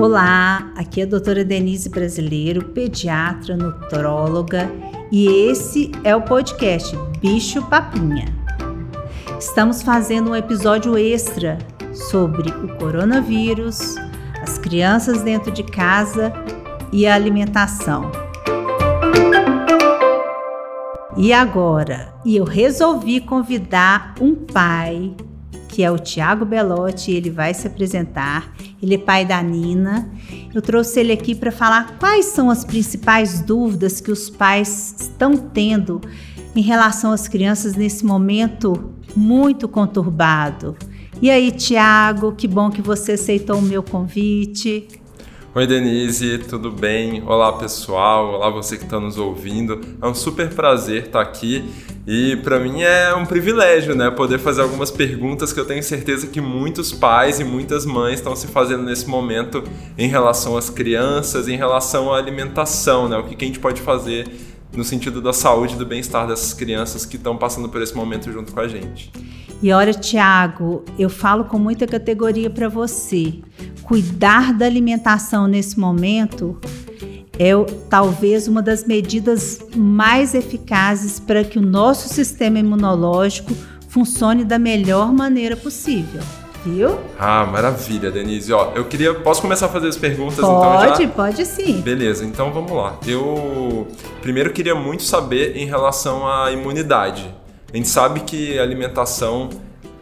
Olá, aqui é a doutora Denise Brasileiro, pediatra, nutróloga, e esse é o podcast Bicho Papinha. Estamos fazendo um episódio extra sobre o coronavírus, as crianças dentro de casa e a alimentação. E agora, eu resolvi convidar um pai, que é o Tiago Belotti, ele vai se apresentar. Ele é pai da Nina. Eu trouxe ele aqui para falar quais são as principais dúvidas que os pais estão tendo em relação às crianças nesse momento muito conturbado. E aí, Tiago, que bom que você aceitou o meu convite. Oi, Denise, tudo bem? Olá, pessoal. Olá, você que está nos ouvindo. É um super prazer estar aqui e para mim é um privilégio, né, poder fazer algumas perguntas que eu tenho certeza que muitos pais e muitas mães estão se fazendo nesse momento em relação às crianças, em relação à alimentação, né? O que a gente pode fazer no sentido da saúde e do bem-estar dessas crianças que estão passando por esse momento junto com a gente. E olha, Tiago, eu falo com muita categoria para você. Cuidar da alimentação nesse momento é talvez uma das medidas mais eficazes para que o nosso sistema imunológico funcione da melhor maneira possível. Viu? Ah, maravilha, Denise. Ó, eu queria. Posso começar a fazer as perguntas pode, então? Pode, pode sim. Beleza, então vamos lá. Eu primeiro queria muito saber em relação à imunidade. A gente sabe que a alimentação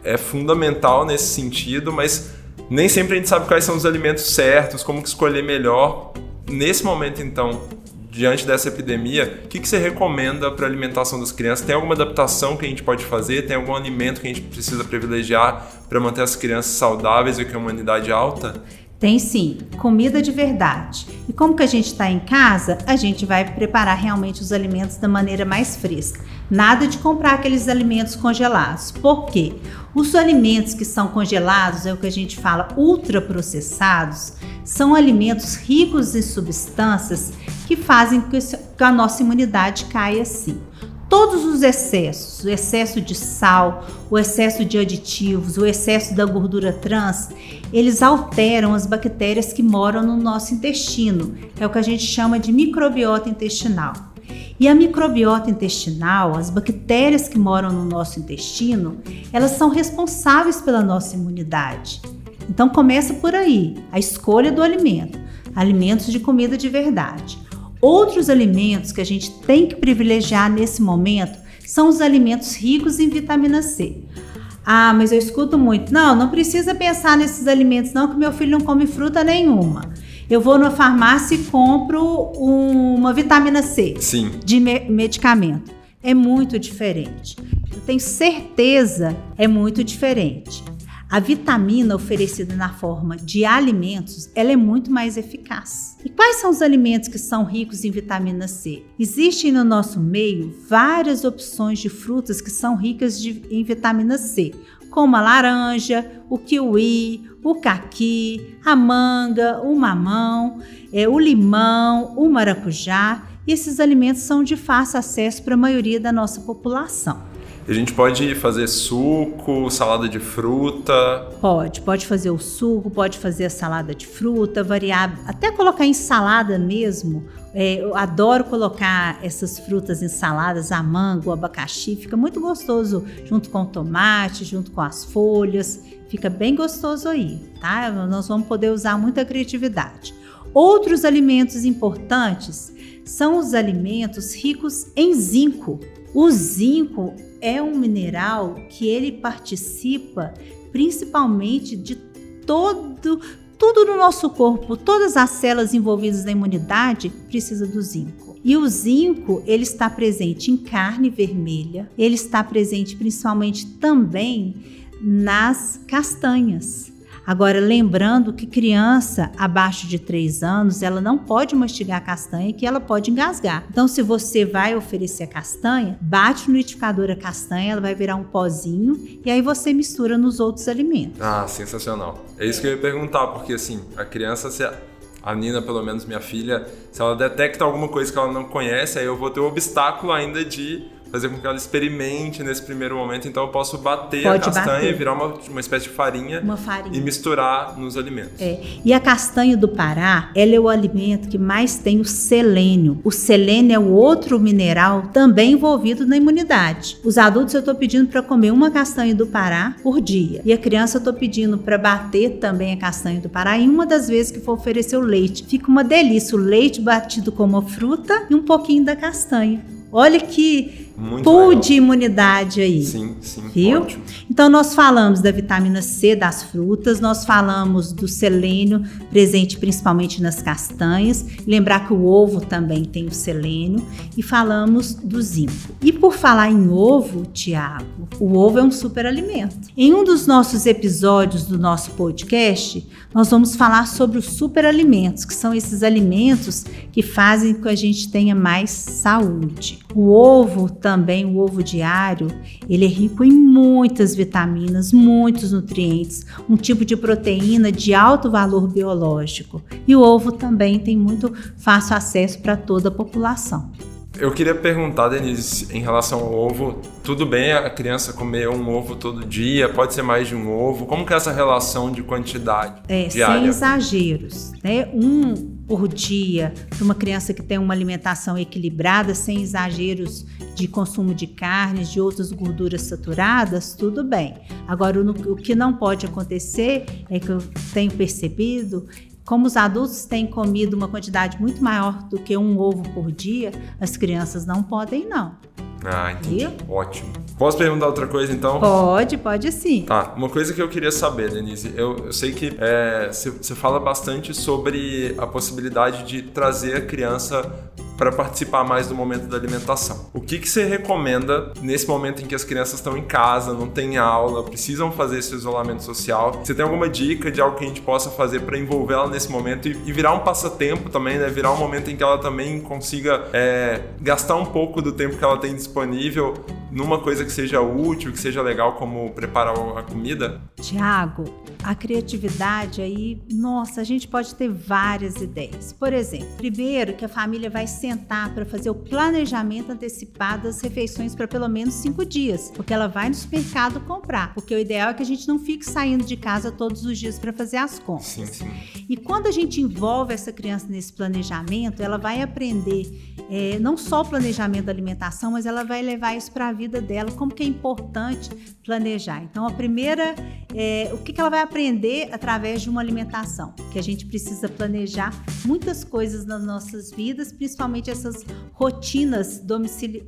é fundamental nesse sentido, mas nem sempre a gente sabe quais são os alimentos certos, como escolher melhor Nesse momento, então, diante dessa epidemia, o que, que você recomenda para a alimentação das crianças? Tem alguma adaptação que a gente pode fazer? Tem algum alimento que a gente precisa privilegiar para manter as crianças saudáveis e com a imunidade alta? Tem sim, comida de verdade. E como que a gente está em casa, a gente vai preparar realmente os alimentos da maneira mais fresca. Nada de comprar aqueles alimentos congelados. Por quê? Os alimentos que são congelados, é o que a gente fala ultraprocessados, são alimentos ricos em substâncias que fazem com que a nossa imunidade caia assim todos os excessos, o excesso de sal, o excesso de aditivos, o excesso da gordura trans, eles alteram as bactérias que moram no nosso intestino. É o que a gente chama de microbiota intestinal. E a microbiota intestinal, as bactérias que moram no nosso intestino, elas são responsáveis pela nossa imunidade. Então começa por aí, a escolha do alimento, alimentos de comida de verdade. Outros alimentos que a gente tem que privilegiar nesse momento são os alimentos ricos em vitamina C. Ah, mas eu escuto muito. Não, não precisa pensar nesses alimentos, não, que meu filho não come fruta nenhuma. Eu vou na farmácia e compro uma vitamina C Sim. de me medicamento. É muito diferente. Eu tenho certeza é muito diferente. A vitamina oferecida na forma de alimentos, ela é muito mais eficaz. E quais são os alimentos que são ricos em vitamina C? Existem no nosso meio várias opções de frutas que são ricas de, em vitamina C, como a laranja, o kiwi, o caqui, a manga, o mamão, é, o limão, o maracujá. E esses alimentos são de fácil acesso para a maioria da nossa população. A gente pode fazer suco, salada de fruta? Pode, pode fazer o suco, pode fazer a salada de fruta, variar, até colocar em salada mesmo. É, eu adoro colocar essas frutas em saladas, a manga, o abacaxi, fica muito gostoso junto com o tomate, junto com as folhas, fica bem gostoso aí, tá? Nós vamos poder usar muita criatividade. Outros alimentos importantes são os alimentos ricos em zinco. O zinco é um mineral que ele participa principalmente de todo tudo no nosso corpo, todas as células envolvidas na imunidade precisa do zinco. E o zinco, ele está presente em carne vermelha, ele está presente principalmente também nas castanhas. Agora, lembrando que criança abaixo de 3 anos, ela não pode mastigar castanha que ela pode engasgar. Então, se você vai oferecer a castanha, bate no liquidificador a castanha, ela vai virar um pozinho e aí você mistura nos outros alimentos. Ah, sensacional. É isso que eu ia perguntar, porque assim, a criança se a Nina, pelo menos minha filha, se ela detecta alguma coisa que ela não conhece, aí eu vou ter o obstáculo ainda de fazer com que ela experimente nesse primeiro momento. Então eu posso bater Pode a castanha bater. e virar uma, uma espécie de farinha, Uma farinha. e misturar nos alimentos. É. E a castanha do Pará, ela é o alimento que mais tem o selênio. O selênio é o outro mineral também envolvido na imunidade. Os adultos eu estou pedindo para comer uma castanha do Pará por dia. E a criança eu estou pedindo para bater também a castanha do Pará em uma das vezes que for oferecer o leite. Fica uma delícia o leite batido com uma fruta e um pouquinho da castanha. Olha que Muito pool legal. de imunidade aí. Sim, sim. Viu? Ótimo. Então, nós falamos da vitamina C das frutas, nós falamos do selênio presente principalmente nas castanhas, lembrar que o ovo também tem o selênio, e falamos do zinco. E por falar em ovo, Tiago, o ovo é um superalimento. Em um dos nossos episódios do nosso podcast, nós vamos falar sobre os superalimentos, que são esses alimentos que fazem com que a gente tenha mais saúde. O ovo também, o ovo diário, ele é rico em muitas vitaminas, muitos nutrientes, um tipo de proteína de alto valor biológico. E o ovo também tem muito fácil acesso para toda a população. Eu queria perguntar, Denise, em relação ao ovo, tudo bem a criança comer um ovo todo dia? Pode ser mais de um ovo? Como que é essa relação de quantidade É, diária? sem exageros, né? Um por dia para uma criança que tem uma alimentação equilibrada, sem exageros de consumo de carnes, de outras gorduras saturadas, tudo bem. Agora, o, que não pode acontecer é que eu tenho percebido como os adultos têm comido uma quantidade muito maior do que um ovo por dia, as crianças não podem, não. Ah, entendi. Viu? Ótimo. Posso perguntar outra coisa, então? Pode, pode sim. Tá, uma coisa que eu queria saber, Denise, eu, eu sei que você fala bastante sobre a possibilidade de trazer a criança para participar mais do momento da alimentação. O que você recomenda nesse momento em que as crianças estão em casa, não têm aula, precisam fazer esse isolamento social? Você tem alguma dica de algo que a gente possa fazer para envolver ela nesse momento e, e virar um passatempo também, né? Virar um momento em que ela também consiga é, gastar um pouco do tempo que ela tem disponível numa coisa que seja útil, que seja legal, como preparar a comida? Tiago, a criatividade aí, nossa, a gente pode ter várias ideias. Por exemplo, primeiro que a família vai sentar para fazer o planejamento antecipado das refeições para pelo menos cinco dias, porque ela vai no supermercado comprar. Porque o ideal é que a gente não fique saindo de casa todos os dias para fazer as compras. Sim, sim. E quando a gente envolve essa criança nesse planejamento, ela vai aprender é, não só o planejamento da alimentação, mas ela vai levar isso para a vida dela, como que é importante planejar. Então, a primeira, é, o que, que ela vai aprender através de uma alimentação? Que a gente precisa planejar muitas coisas nas nossas vidas, principalmente essas rotinas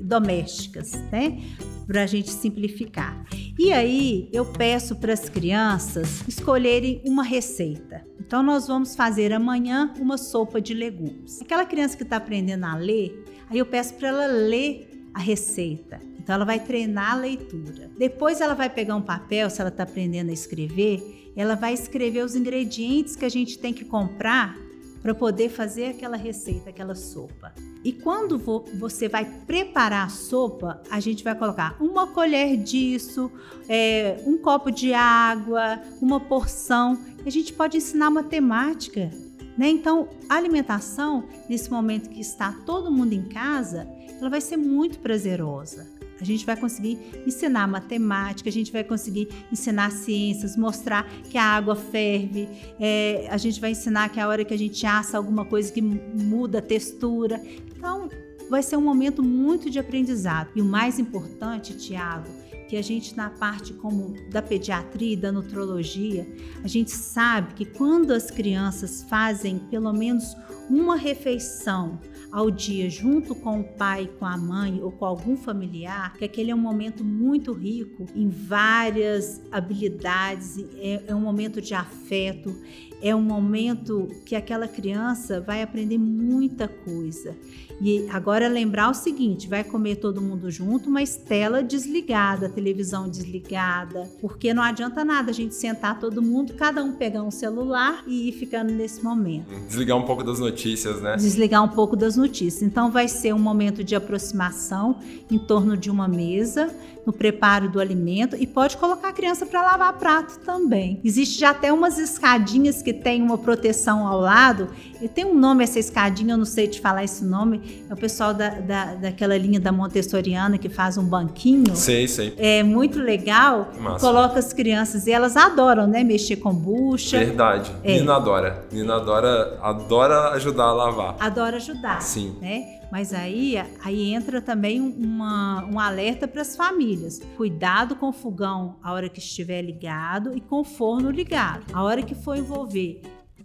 domésticas, né? Para a gente simplificar. E aí, eu peço para as crianças escolherem uma receita. Então, nós vamos fazer amanhã uma sopa de legumes. Aquela criança que está aprendendo a ler, aí eu peço para ela ler a receita. Então, ela vai treinar a leitura. Depois, ela vai pegar um papel, se ela está aprendendo a escrever, ela vai escrever os ingredientes que a gente tem que comprar para poder fazer aquela receita, aquela sopa. E quando vo- você vai preparar a sopa, a gente vai colocar uma colher disso, é, um copo de água, uma porção. A gente pode ensinar matemática. Né? Então, a alimentação, nesse momento que está todo mundo em casa, ela vai ser muito prazerosa. A gente vai conseguir ensinar matemática, a gente vai conseguir ensinar ciências, mostrar que a água ferve, é, a gente vai ensinar que a hora que a gente assa alguma coisa que muda a textura. Então, vai ser um momento muito de aprendizado. E o mais importante, Tiago, que a gente na parte como da pediatria e da nutrologia, a gente sabe que quando as crianças fazem pelo menos uma refeição ao dia junto com o pai, com a mãe ou com algum familiar, que aquele é um momento muito rico em várias habilidades, é, é um momento de afeto, é um momento que aquela criança vai aprender muita coisa. E agora lembrar o seguinte: vai comer todo mundo junto, mas tela desligada, televisão desligada, porque não adianta nada a gente sentar todo mundo, cada um pegar um celular e ir ficando nesse momento. Desligar um pouco das notícias, né? Desligar um pouco das notícias. Então vai ser um momento de aproximação em torno de uma mesa, no preparo do alimento e pode colocar a criança para lavar prato também. Existe já até umas escadinhas que tem uma proteção ao lado. E tem um nome essa escadinha, eu não sei te falar esse nome. É o pessoal da, da, daquela linha da Montessoriana que faz um banquinho. Sei, sei. É muito legal. Massa. Coloca as crianças e elas adoram, né? Mexer com bucha. Verdade. É. Nina adora. Nina adora, adora ajudar a lavar. Adora ajudar. Sim. Né? Mas aí, aí entra também uma, um alerta para as famílias. Cuidado com o fogão a hora que estiver ligado e com o forno ligado. A hora que for envolver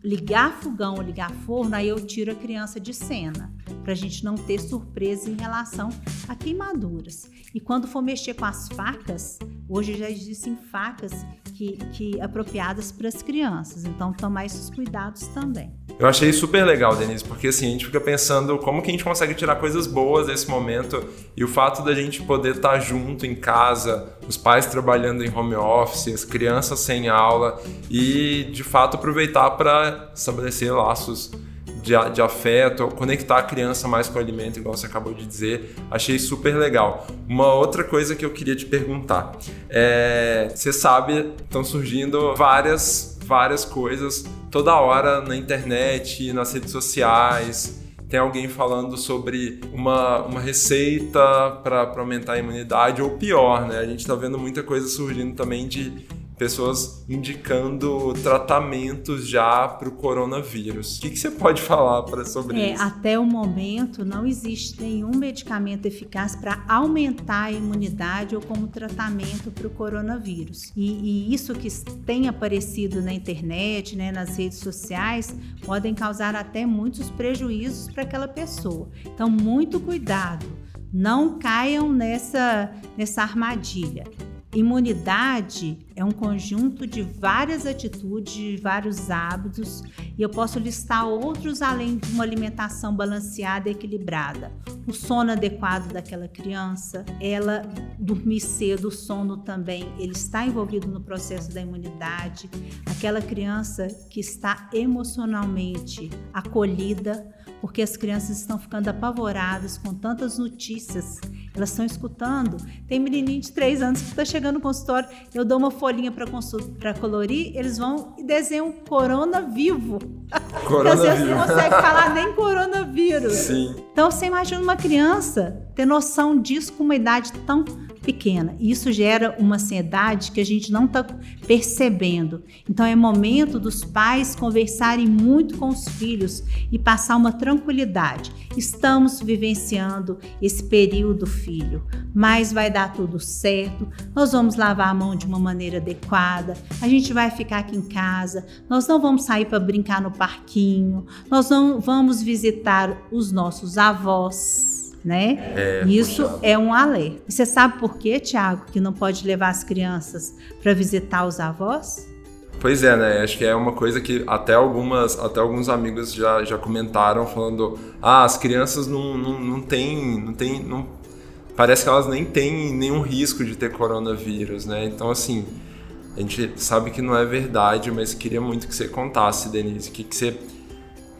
ligar fogão ou ligar forno, aí eu tiro a criança de cena, para a gente não ter surpresa em relação a queimaduras. E quando for mexer com as facas, hoje já existem facas que, que apropriadas para as crianças, então tomar esses cuidados também. Eu achei super legal, Denise, porque assim, a gente fica pensando como que a gente consegue tirar coisas boas desse momento e o fato da gente poder estar junto em casa, os pais trabalhando em home office, as crianças sem aula e de fato aproveitar para estabelecer laços de, de, afeto, conectar a criança mais com o alimento, igual você acabou de dizer. Achei super legal. Uma outra coisa que eu queria te perguntar é, você sabe, estão surgindo várias, várias coisas toda hora na internet, nas redes sociais. Tem alguém falando sobre uma, uma receita para aumentar a imunidade, ou pior, né? A gente está vendo muita coisa surgindo também de pessoas indicando tratamentos já para o coronavírus. O que, que, você pode falar para sobre é, isso? Até o momento não existe nenhum medicamento eficaz para aumentar a imunidade ou como tratamento para o coronavírus. E, e, isso que tem aparecido na internet, né, nas redes sociais, podem causar até muitos prejuízos para aquela pessoa. Então, muito cuidado. Não caiam nessa, nessa armadilha. Imunidade é um conjunto de várias atitudes, de vários hábitos, e eu posso listar outros além de uma alimentação balanceada e equilibrada. O sono adequado daquela criança, ela dormir cedo, o sono também, ele está envolvido no processo da imunidade. Aquela criança que está emocionalmente acolhida, porque as crianças estão ficando apavoradas com tantas notícias elas estão escutando. Tem menininho de 3 anos que está chegando no consultório, eu dou uma folhinha para colorir, eles vão e desenham corona vivo. Porque às vezes não consegue falar nem coronavírus. Sim. Então você imagina uma criança ter noção disso com uma idade tão pequena. Isso gera uma ansiedade que a gente não está percebendo. Então é momento dos pais conversarem muito com os filhos e passar uma tranquilidade. Estamos vivenciando esse período, filho, mas vai dar tudo certo. Nós vamos lavar a mão de uma maneira adequada. A gente vai ficar aqui em casa. Nós não vamos sair para brincar no parquinho. Nós não vamos visitar os nossos avós né? É, Isso puxado. é um alerta. Você sabe por quê, Tiago, que não pode levar as crianças para visitar os avós? Pois é, né? Acho que é uma coisa que até algumas, até alguns amigos já, já comentaram falando, ah, as crianças não, não, não têm, não tem, não parece que elas nem têm nenhum risco de ter coronavírus, né? Então assim, a gente sabe que não é verdade, mas queria muito que você contasse, Denise, o que, que você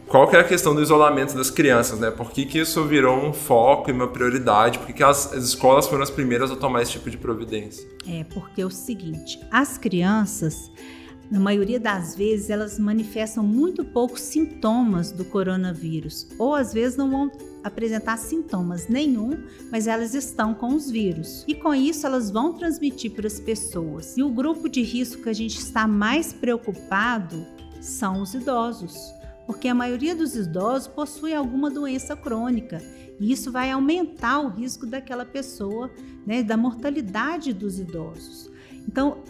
qual que é a questão do isolamento das crianças, né? Por que, que isso virou um foco e uma prioridade? Por que, que as, as, escolas foram as primeiras a tomar esse tipo de providência? É, porque é o seguinte, as crianças, na maioria das vezes, elas manifestam muito poucos sintomas do coronavírus, ou às vezes não vão apresentar sintomas nenhum, mas elas estão com os vírus. E com isso elas vão transmitir para as pessoas. E o grupo de risco que a gente está mais preocupado são os idosos porque a maioria dos idosos possui alguma doença crônica e isso vai aumentar o risco daquela pessoa, né, da mortalidade dos idosos. Então,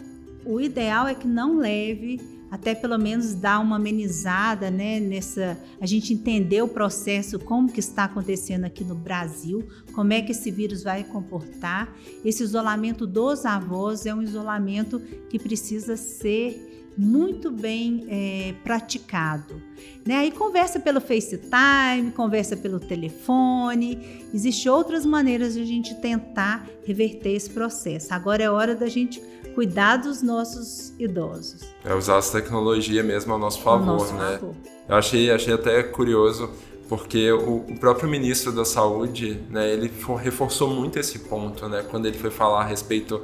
o ideal é que não leve até pelo menos dar uma amenizada, né, nessa a gente entender o processo como que está acontecendo aqui no Brasil, como é que esse vírus vai comportar. Esse isolamento dos avós é um isolamento que precisa ser muito bem é, praticado. Né? Aí conversa pelo FaceTime, conversa pelo telefone. Existem outras maneiras de a gente tentar reverter esse processo. Agora é hora da gente cuidar dos nossos idosos. É usar essa tecnologia mesmo ao nosso favor, nosso né? favor. Eu achei, achei até curioso porque o, o, próprio ministro da Saúde, né, ele for, reforçou muito esse ponto, né, quando ele foi falar a respeito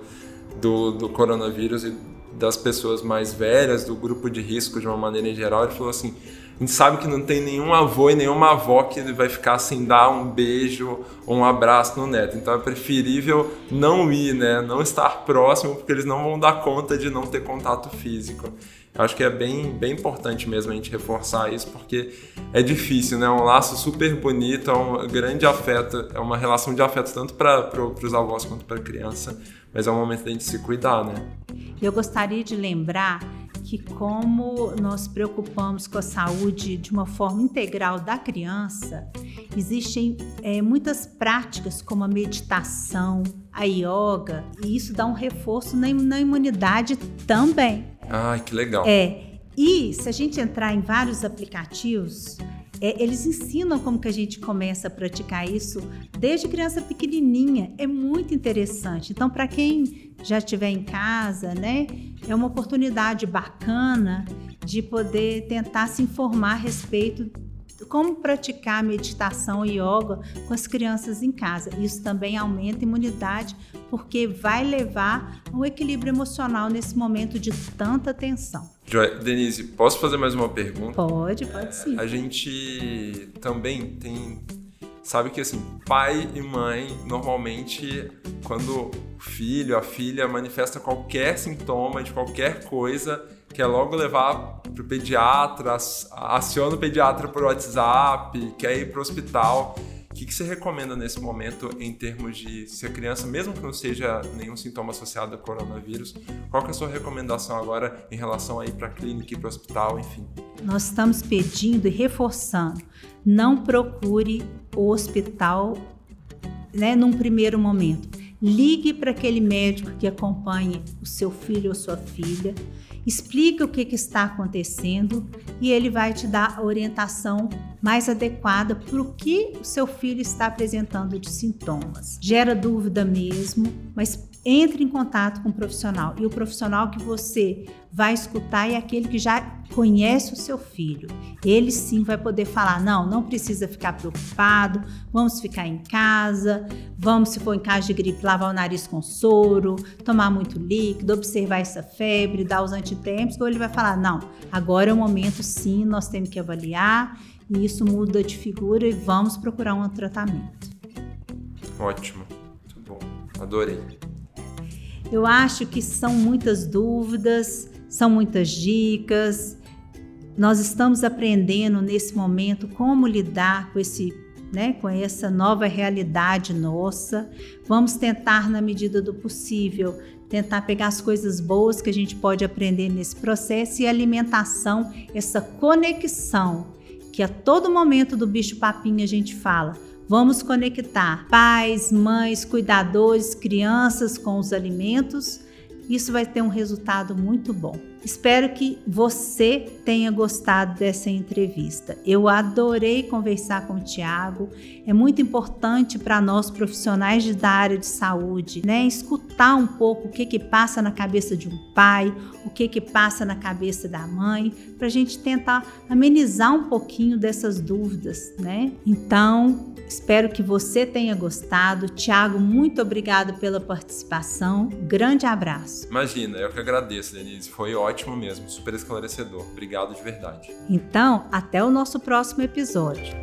do, do coronavírus e das pessoas mais velhas, do grupo de risco de uma maneira geral, ele falou assim: a gente sabe que não tem nenhum avô e nenhuma avó que vai ficar sem dar um beijo ou um abraço no neto. Então é preferível não ir, né? Não estar próximo, porque eles não vão dar conta de não ter contato físico. Eu acho que é bem, bem importante mesmo a gente reforçar isso, porque é difícil, né? É um laço super bonito, é um grande afeto, é uma relação de afeto tanto para pro, os avós quanto para a criança, mas é um momento da gente se cuidar, né? Eu gostaria de lembrar que como nós preocupamos com a saúde de uma forma integral da criança, existem é, muitas práticas como a meditação, a yoga, e isso dá um reforço na, na imunidade também. Ai, que legal. É. E se a gente entrar em vários aplicativos, é, eles ensinam como que a gente começa a praticar isso desde criança pequenininha. É muito interessante. Então, para quem já estiver em casa, né, é uma oportunidade bacana de poder tentar se informar a respeito como praticar meditação e yoga com as crianças em casa. Isso também aumenta a imunidade, porque vai levar um equilíbrio emocional nesse momento de tanta tensão. Denise, posso fazer mais uma pergunta? Pode, pode sim. A gente também tem. Sabe que assim, pai e mãe, normalmente, quando o filho, a filha manifesta qualquer sintoma de qualquer coisa, quer logo levar para o pediatra, aciona o pediatra por WhatsApp, quer ir para o hospital. O que, que você recomenda nesse momento em termos de se a criança, mesmo que não seja nenhum sintoma associado ao coronavírus, qual que é a sua recomendação agora em relação a ir para a clínica, ir para o hospital, enfim? Nós estamos pedindo e reforçando, não procure o hospital né, num primeiro momento. Ligue para aquele médico que acompanhe o seu filho ou sua filha explica o que, que está acontecendo e ele vai te dar a orientação mais adequada para o que o seu filho está apresentando de sintomas. Gera dúvida mesmo, mas entre em contato com o profissional. E o profissional que você vai escutar é aquele que já conhece o seu filho. Ele sim vai poder falar: não, não precisa ficar preocupado, vamos ficar em casa, vamos, se for em caso de gripe, lavar o nariz com soro, tomar muito líquido, observar essa febre, dar os antitérmicos. Ou ele vai falar: não, agora é o momento sim, nós temos que avaliar e isso muda de figura e vamos procurar um tratamento. Ótimo, muito bom, adorei. Eu acho que são muitas dúvidas, são muitas dicas. Nós estamos aprendendo nesse momento como lidar com esse, né, com essa nova realidade nossa. Vamos tentar na medida do possível tentar pegar as coisas boas que a gente pode aprender nesse processo e alimentação, essa conexão que a todo momento do bicho papinho a gente fala. Vamos conectar pais, mães, cuidadores, crianças com os alimentos. Isso vai ter um resultado muito bom. Espero que você tenha gostado dessa entrevista. Eu adorei conversar com o Tiago. É muito importante para nós profissionais da área de saúde, né, escutar um pouco o que que passa na cabeça de um pai, o que que passa na cabeça da mãe, para a gente tentar amenizar um pouquinho dessas dúvidas, né? Então, Espero que você tenha gostado. Tiago, muito obrigado pela participação. Grande abraço. Imagina, eu que agradeço, Denise. Foi ótimo mesmo, super esclarecedor. Obrigado de verdade. Então, até o nosso próximo episódio.